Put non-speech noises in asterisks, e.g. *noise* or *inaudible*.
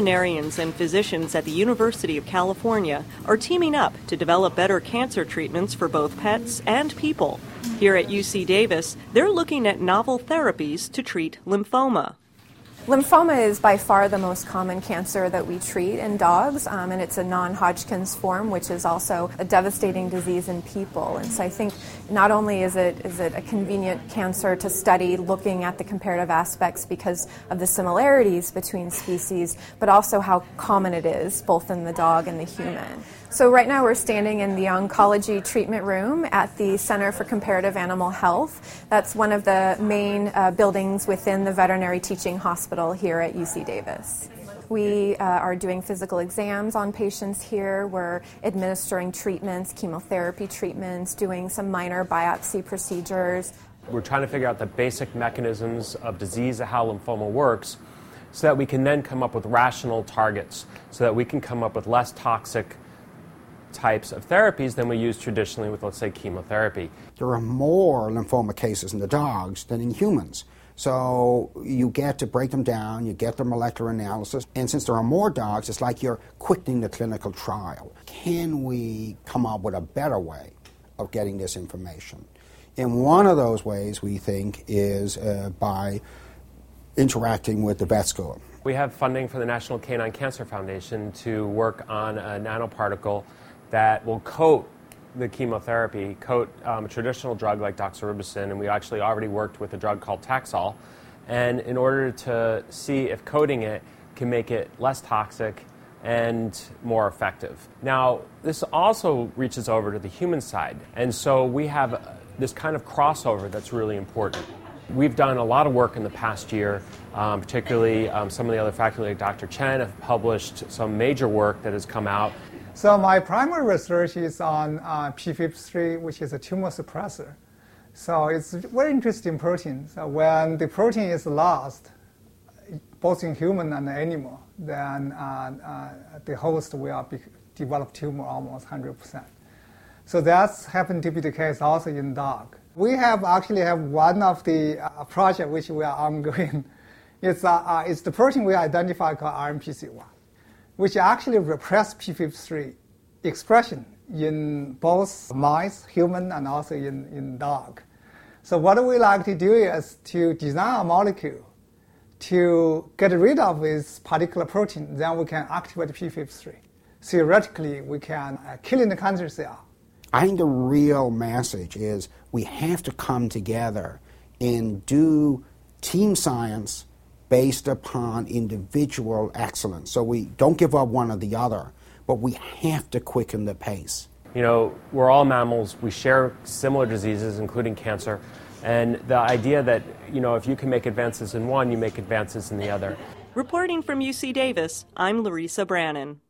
Veterinarians and physicians at the University of California are teaming up to develop better cancer treatments for both pets and people. Here at UC Davis, they're looking at novel therapies to treat lymphoma. Lymphoma is by far the most common cancer that we treat in dogs, um, and it's a non Hodgkin's form, which is also a devastating disease in people. And so I think not only is it, is it a convenient cancer to study looking at the comparative aspects because of the similarities between species, but also how common it is, both in the dog and the human. So, right now we're standing in the oncology treatment room at the Center for Comparative Animal Health. That's one of the main uh, buildings within the veterinary teaching hospital here at UC Davis. We uh, are doing physical exams on patients here. We're administering treatments, chemotherapy treatments, doing some minor biopsy procedures. We're trying to figure out the basic mechanisms of disease, how lymphoma works, so that we can then come up with rational targets, so that we can come up with less toxic types of therapies than we use traditionally with, let's say, chemotherapy. There are more lymphoma cases in the dogs than in humans. So you get to break them down, you get the molecular analysis, and since there are more dogs, it's like you're quickening the clinical trial. Can we come up with a better way of getting this information? And one of those ways we think is uh, by interacting with the vet school. We have funding for the National Canine Cancer Foundation to work on a nanoparticle that will coat the chemotherapy, coat um, a traditional drug like doxorubicin, and we actually already worked with a drug called Taxol. And in order to see if coating it can make it less toxic and more effective. Now, this also reaches over to the human side, and so we have this kind of crossover that's really important. We've done a lot of work in the past year, um, particularly um, some of the other faculty, like Dr. Chen, have published some major work that has come out so my primary research is on uh, p53, which is a tumor suppressor. So it's a very interesting protein. So when the protein is lost, both in human and animal, then uh, uh, the host will be, develop tumor almost 100%. So that's happened to be the case also in dog. We have actually have one of the uh, project which we are ongoing. *laughs* It's, uh, uh, it's the protein we identify called RNPC1 which actually repress p53 expression in both mice, human, and also in, in dog. So what we like to do is to design a molecule to get rid of this particular protein, then we can activate p53. Theoretically, we can uh, kill in the cancer cell. I think the real message is we have to come together and do team science based upon individual excellence. So we don't give up one or the other, but we have to quicken the pace. You know, we're all mammals, we share similar diseases, including cancer. And the idea that, you know, if you can make advances in one, you make advances in the other. Reporting from UC Davis, I'm Larissa Brannon.